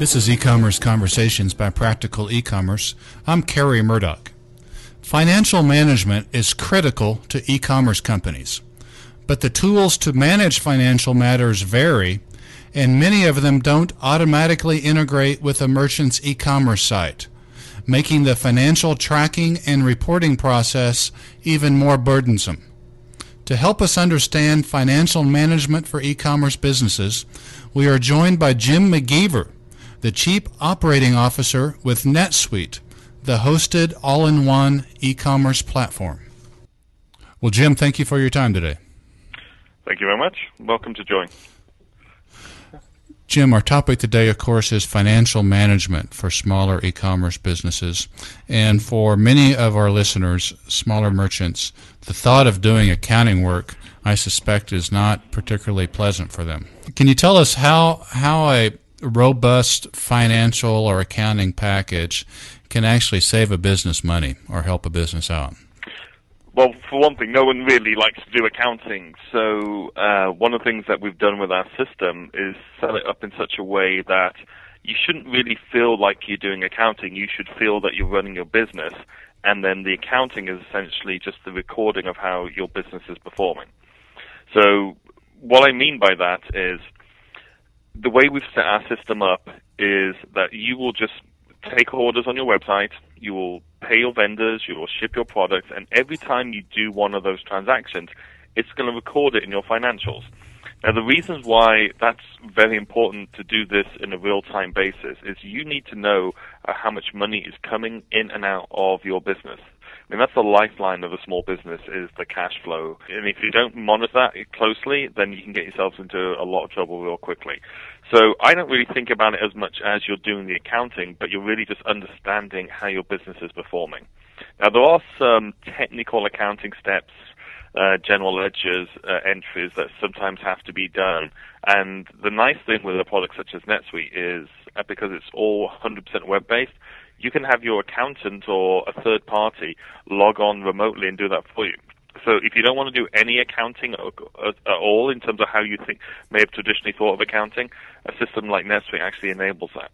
This is E-commerce Conversations by Practical E-commerce. I'm Kerry Murdock. Financial management is critical to e-commerce companies but the tools to manage financial matters vary, and many of them don't automatically integrate with a merchant's e commerce site, making the financial tracking and reporting process even more burdensome. To help us understand financial management for e commerce businesses, we are joined by Jim McGeever, the Chief Operating Officer with NetSuite, the hosted all in one e commerce platform. Well, Jim, thank you for your time today. Thank you very much. Welcome to Join. Jim, our topic today, of course, is financial management for smaller e commerce businesses. And for many of our listeners, smaller merchants, the thought of doing accounting work, I suspect, is not particularly pleasant for them. Can you tell us how, how a robust financial or accounting package can actually save a business money or help a business out? Well, for one thing, no one really likes to do accounting. So uh, one of the things that we've done with our system is set it up in such a way that you shouldn't really feel like you're doing accounting. You should feel that you're running your business, and then the accounting is essentially just the recording of how your business is performing. So what I mean by that is the way we've set our system up is that you will just take orders on your website, you will pay your vendors, you will ship your products, and every time you do one of those transactions, it's going to record it in your financials. Now, the reasons why that's very important to do this in a real-time basis is you need to know uh, how much money is coming in and out of your business. I mean, that's the lifeline of a small business is the cash flow. And if you don't monitor that closely, then you can get yourselves into a lot of trouble real quickly. So I don't really think about it as much as you're doing the accounting, but you're really just understanding how your business is performing. Now, there are some technical accounting steps uh, general ledgers uh, entries that sometimes have to be done. And the nice thing with a product such as NetSuite is uh, because it's all 100% web based, you can have your accountant or a third party log on remotely and do that for you. So if you don't want to do any accounting at all in terms of how you think may have traditionally thought of accounting, a system like NetSuite actually enables that.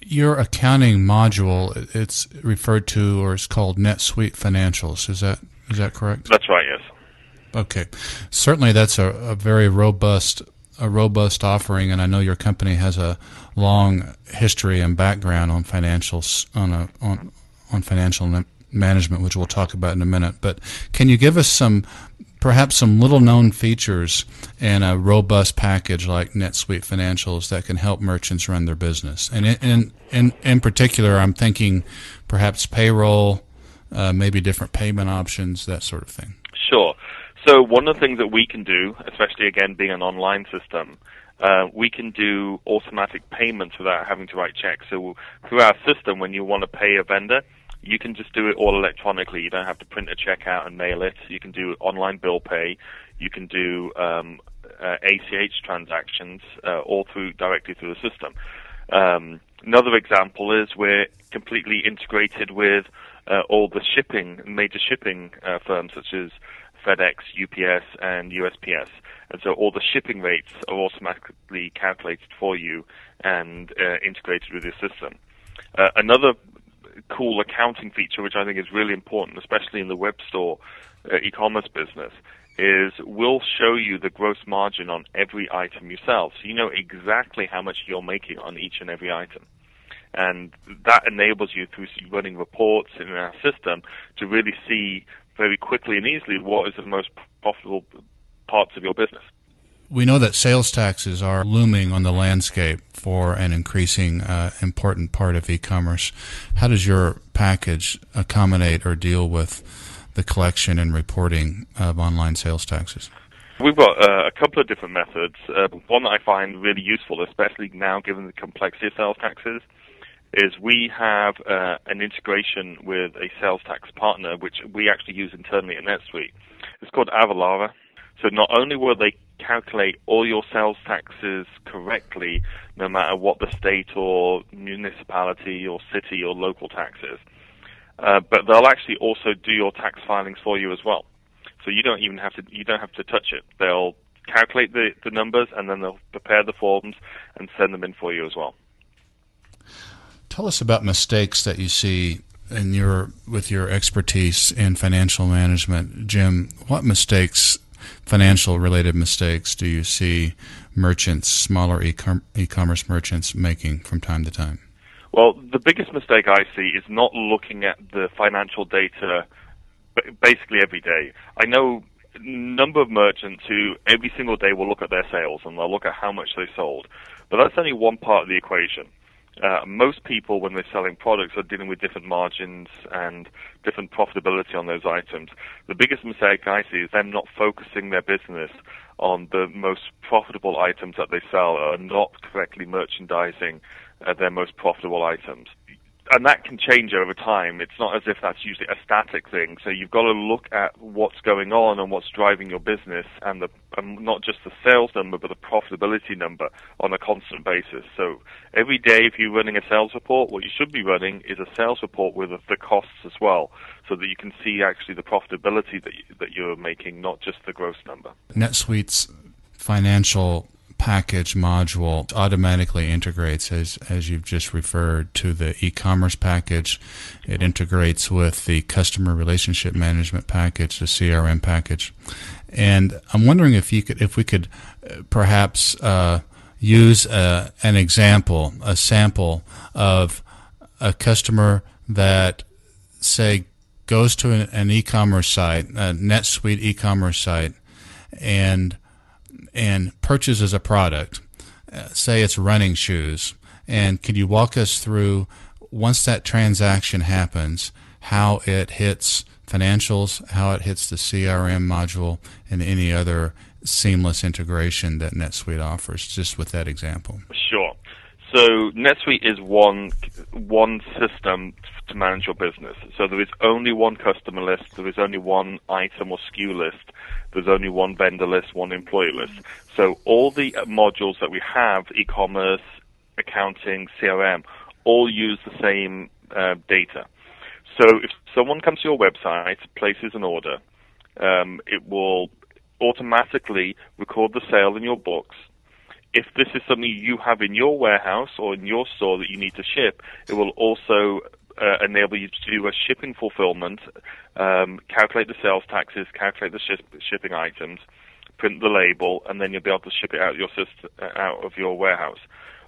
Your accounting module, it's referred to or it's called NetSuite Financials. Is that is that correct? That's right. Yes. Okay, certainly that's a, a very robust a robust offering, and I know your company has a long history and background on financials on a, on on financial management, which we'll talk about in a minute. But can you give us some perhaps some little known features in a robust package like NetSuite Financials that can help merchants run their business? And in in in, in particular, I'm thinking perhaps payroll, uh, maybe different payment options, that sort of thing. So one of the things that we can do, especially again being an online system, uh, we can do automatic payments without having to write checks. So through our system, when you want to pay a vendor, you can just do it all electronically. You don't have to print a check out and mail it. You can do online bill pay. You can do um, uh, ACH transactions uh, all through directly through the system. Um, another example is we're completely integrated with uh, all the shipping major shipping uh, firms such as FedEx, UPS, and USPS. And so all the shipping rates are automatically calculated for you and uh, integrated with your system. Uh, another cool accounting feature, which I think is really important, especially in the web store uh, e-commerce business, is we'll show you the gross margin on every item you sell. So you know exactly how much you're making on each and every item. And that enables you through running reports in our system to really see very quickly and easily what is the most profitable parts of your business. We know that sales taxes are looming on the landscape for an increasing uh, important part of e-commerce. How does your package accommodate or deal with the collection and reporting of online sales taxes? We've got uh, a couple of different methods. Uh, one that I find really useful, especially now given the complexity of sales taxes, is we have uh, an integration with a sales tax partner, which we actually use internally at NetSuite. It's called Avalara. So not only will they calculate all your sales taxes correctly, no matter what the state or municipality or city or local tax is, uh, but they'll actually also do your tax filings for you as well. So you don't even have to you don't have to touch it. They'll calculate the, the numbers and then they'll prepare the forms and send them in for you as well. Tell us about mistakes that you see in your with your expertise in financial management, Jim. What mistakes financial related mistakes do you see merchants, smaller e-commerce merchants making from time to time? Well, the biggest mistake I see is not looking at the financial data basically every day. I know number of merchants who every single day will look at their sales and they'll look at how much they sold. But that's only one part of the equation. Uh, most people, when they're selling products, are dealing with different margins and different profitability on those items. The biggest mistake I see is them not focusing their business on the most profitable items that they sell, or not correctly merchandising uh, their most profitable items and that can change over time. It's not as if that's usually a static thing. So you've got to look at what's going on and what's driving your business, and the and not just the sales number, but the profitability number on a constant basis. So every day, if you're running a sales report, what you should be running is a sales report with the costs as well, so that you can see actually the profitability that you, that you're making, not just the gross number. NetSuite's financial package module automatically integrates, as, as you've just referred, to the e-commerce package. It integrates with the customer relationship management package, the CRM package. And I'm wondering if you could, if we could uh, perhaps uh, use a, uh, an example, a sample of a customer that, say, goes to an, an e-commerce site, a NetSuite e-commerce site, and and purchases a product, uh, say it's running shoes, and can you walk us through once that transaction happens, how it hits financials, how it hits the CRM module, and any other seamless integration that NetSuite offers, just with that example? So NetSuite is one one system to manage your business. So there is only one customer list, there is only one item or SKU list, there's only one vendor list, one employee list. So all the modules that we have, e-commerce, accounting, CRM, all use the same uh, data. So if someone comes to your website, places an order, um, it will automatically record the sale in your books if this is something you have in your warehouse or in your store that you need to ship, it will also uh, enable you to do a shipping fulfillment, um, calculate the sales taxes, calculate the ship, shipping items, print the label, and then you'll be able to ship it out, your system, uh, out of your warehouse.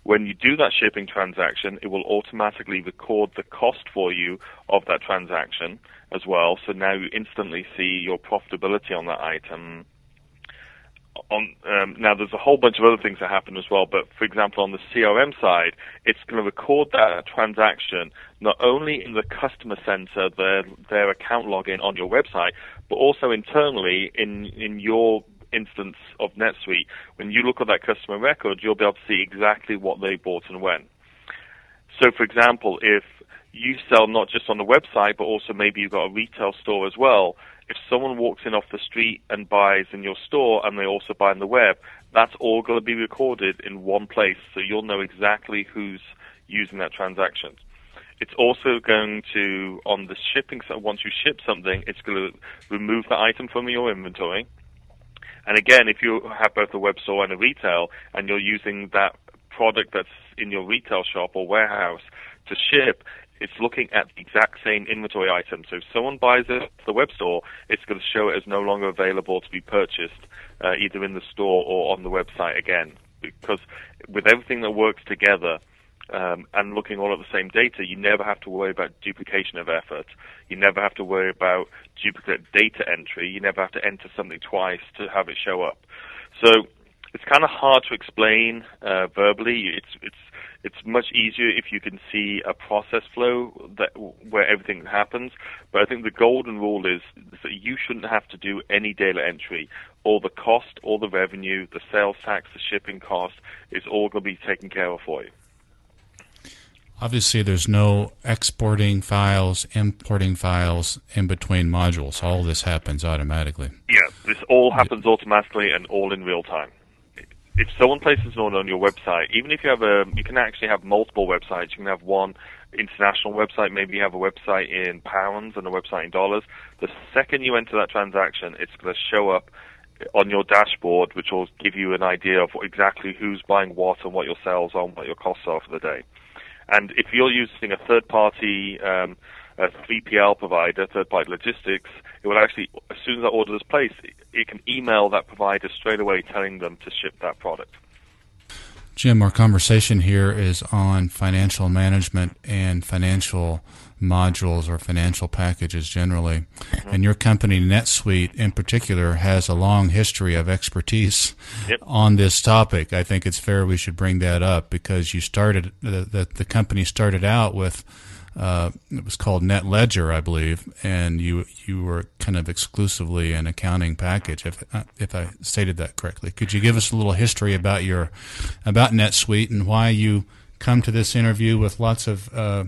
When you do that shipping transaction, it will automatically record the cost for you of that transaction as well. So now you instantly see your profitability on that item on um, now there's a whole bunch of other things that happen as well but for example on the crm side it's going to record that transaction not only in the customer center their their account login on your website but also internally in in your instance of netsuite. When you look at that customer record you'll be able to see exactly what they bought and when. So for example if you sell not just on the website but also maybe you've got a retail store as well if someone walks in off the street and buys in your store and they also buy on the web, that's all going to be recorded in one place, so you'll know exactly who's using that transaction. It's also going to, on the shipping side, once you ship something, it's going to remove the item from your inventory. And again, if you have both a web store and a retail, and you're using that product that's in your retail shop or warehouse to ship, it's looking at the exact same inventory item. So if someone buys it at the web store, it's going to show it as no longer available to be purchased uh, either in the store or on the website again. Because with everything that works together, um, and looking all at the same data, you never have to worry about duplication of effort. You never have to worry about duplicate data entry. You never have to enter something twice to have it show up. So it's kind of hard to explain uh, verbally. It's it's it's much easier if you can see a process flow that where everything happens. But I think the golden rule is that you shouldn't have to do any data entry. All the cost, all the revenue, the sales tax, the shipping cost is all going to be taken care of for you. Obviously, there's no exporting files, importing files in between modules. All this happens automatically. Yeah, this all happens automatically and all in real time if someone places an order on your website, even if you have a, you can actually have multiple websites. You can have one international website, maybe you have a website in pounds and a website in dollars. The second you enter that transaction, it's going to show up on your dashboard, which will give you an idea of exactly who's buying what and what your sales are and what your costs are for the day. And if you're using a third-party um, a 3PL provider, third-party logistics, it will actually, as soon as that order is placed, it can email that provider straight away telling them to ship that product. Jim, our conversation here is on financial management and financial modules or financial packages generally. Mm-hmm. And your company, NetSuite, in particular, has a long history of expertise yep. on this topic. I think it's fair we should bring that up because you started, the, the, the company started out with uh, it was called NetLedger, I believe, and you you were kind of exclusively an accounting package, if uh, if I stated that correctly. Could you give us a little history about your about NetSuite and why you come to this interview with lots of uh,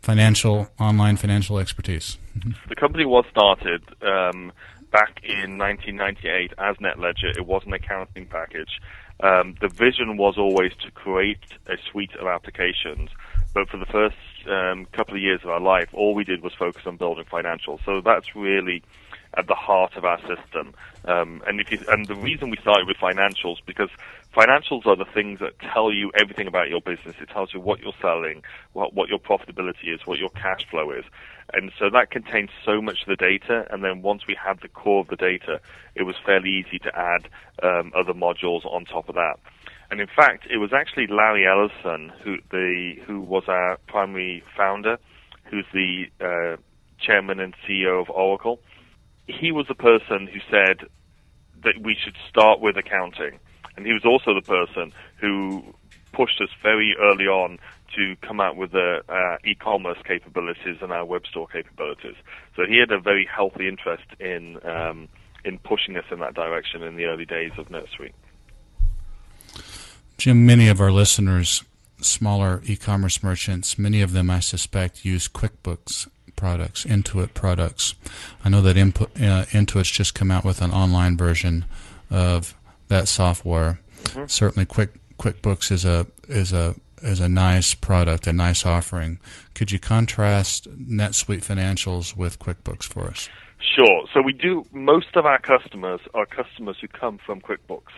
financial online financial expertise? Mm-hmm. The company was started um, back in 1998 as NetLedger. It was an accounting package. Um, the vision was always to create a suite of applications but for the first um, couple of years of our life, all we did was focus on building financials. So that's really at the heart of our system. Um, and if you, and the reason we started with financials because financials are the things that tell you everything about your business. It tells you what you're selling, what what your profitability is, what your cash flow is, and so that contains so much of the data. And then once we had the core of the data, it was fairly easy to add um, other modules on top of that. And in fact, it was actually Larry Ellison who the who was our primary founder, who's the uh, chairman and CEO of Oracle. He was the person who said that we should start with accounting, and he was also the person who pushed us very early on to come out with the uh, e-commerce capabilities and our web store capabilities. So he had a very healthy interest in um, in pushing us in that direction in the early days of NetSuite. Jim, many of our listeners, smaller e-commerce merchants, many of them, I suspect, use QuickBooks products, Intuit products. I know that Input, uh, Intuit's just come out with an online version of that software. Mm-hmm. Certainly, Quick QuickBooks is a is a is a nice product, a nice offering. Could you contrast NetSuite Financials with QuickBooks for us? Sure. So we do. Most of our customers are customers who come from QuickBooks.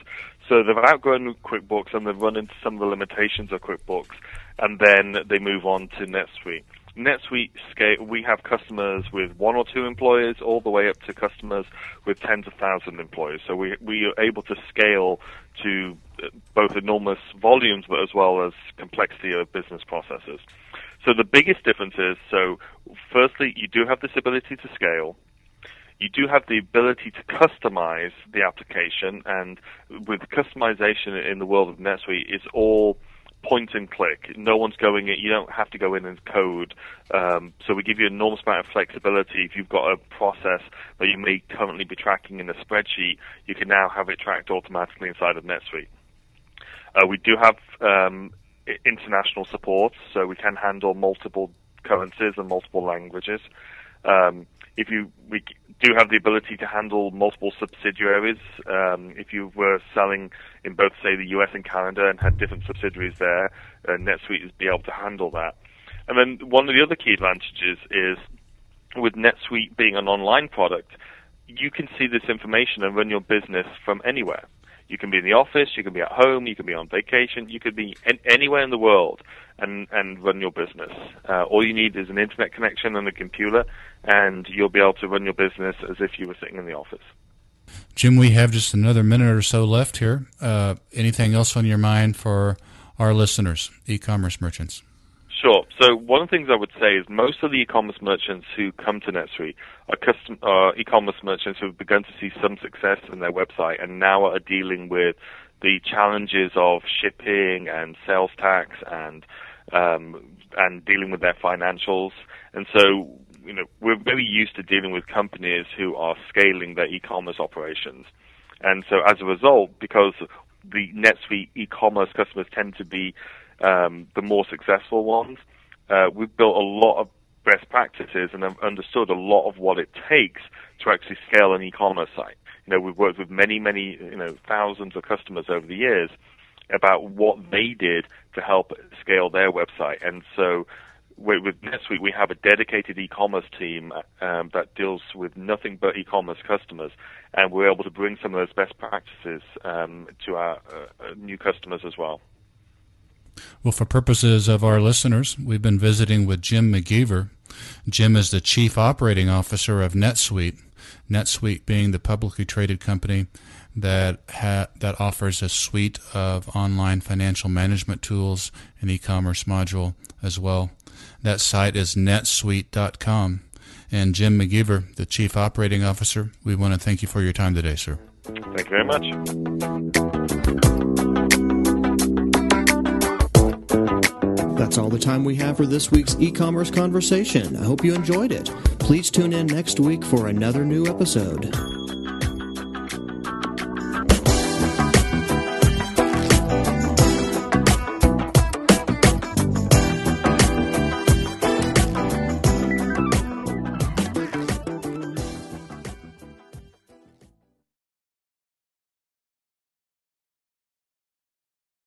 So they've outgrown QuickBooks and they've run into some of the limitations of QuickBooks, and then they move on to NetSuite. NetSuite scale, we have customers with one or two employees, all the way up to customers with tens of thousands of employees. So we we are able to scale to uh, both enormous volumes, but as well as complexity of business processes. So the biggest difference is so. Firstly, you do have this ability to scale you do have the ability to customize the application, and with customization in the world of NetSuite, it's all point and click. No one's going in. You don't have to go in and code. Um, so we give you an enormous amount of flexibility. If you've got a process that you may currently be tracking in a spreadsheet, you can now have it tracked automatically inside of NetSuite. Uh, we do have um, international support, so we can handle multiple currencies and multiple languages. Um, if you we do have the ability to handle multiple subsidiaries. Um, if you were selling in both, say, the US and Canada and had different subsidiaries there, uh, NetSuite is be able to handle that. And then one of the other key advantages is with NetSuite being an online product, you can see this information and run your business from anywhere. You can be in the office, you can be at home, you can be on vacation, you could be in, anywhere in the world and, and run your business. Uh, all you need is an internet connection and a computer, and you'll be able to run your business as if you were sitting in the office. Jim, we have just another minute or so left here. Uh, anything else on your mind for our listeners, e-commerce merchants? So one of the things I would say is most of the e-commerce merchants who come to NetSuite are custom uh, e-commerce merchants who have begun to see some success in their website and now are dealing with the challenges of shipping and sales tax and um, and dealing with their financials. And so, you know, we're very used to dealing with companies who are scaling their e-commerce operations. And so, as a result, because the NetSuite e-commerce customers tend to be um, the more successful ones. Uh, we've built a lot of best practices and have understood a lot of what it takes to actually scale an e-commerce site. You know, we've worked with many, many, you know, thousands of customers over the years about what they did to help scale their website. And so with NetSuite, we have a dedicated e-commerce team um, that deals with nothing but e-commerce customers, and we're able to bring some of those best practices um, to our uh, new customers as well. Well, for purposes of our listeners, we've been visiting with Jim McGeever. Jim is the Chief Operating Officer of NetSuite, NetSuite being the publicly traded company that ha- that offers a suite of online financial management tools and e-commerce module as well. That site is netsuite.com. And Jim McGeever, the Chief Operating Officer, we want to thank you for your time today, sir. Thank you very much. That's all the time we have for this week's e commerce conversation. I hope you enjoyed it. Please tune in next week for another new episode.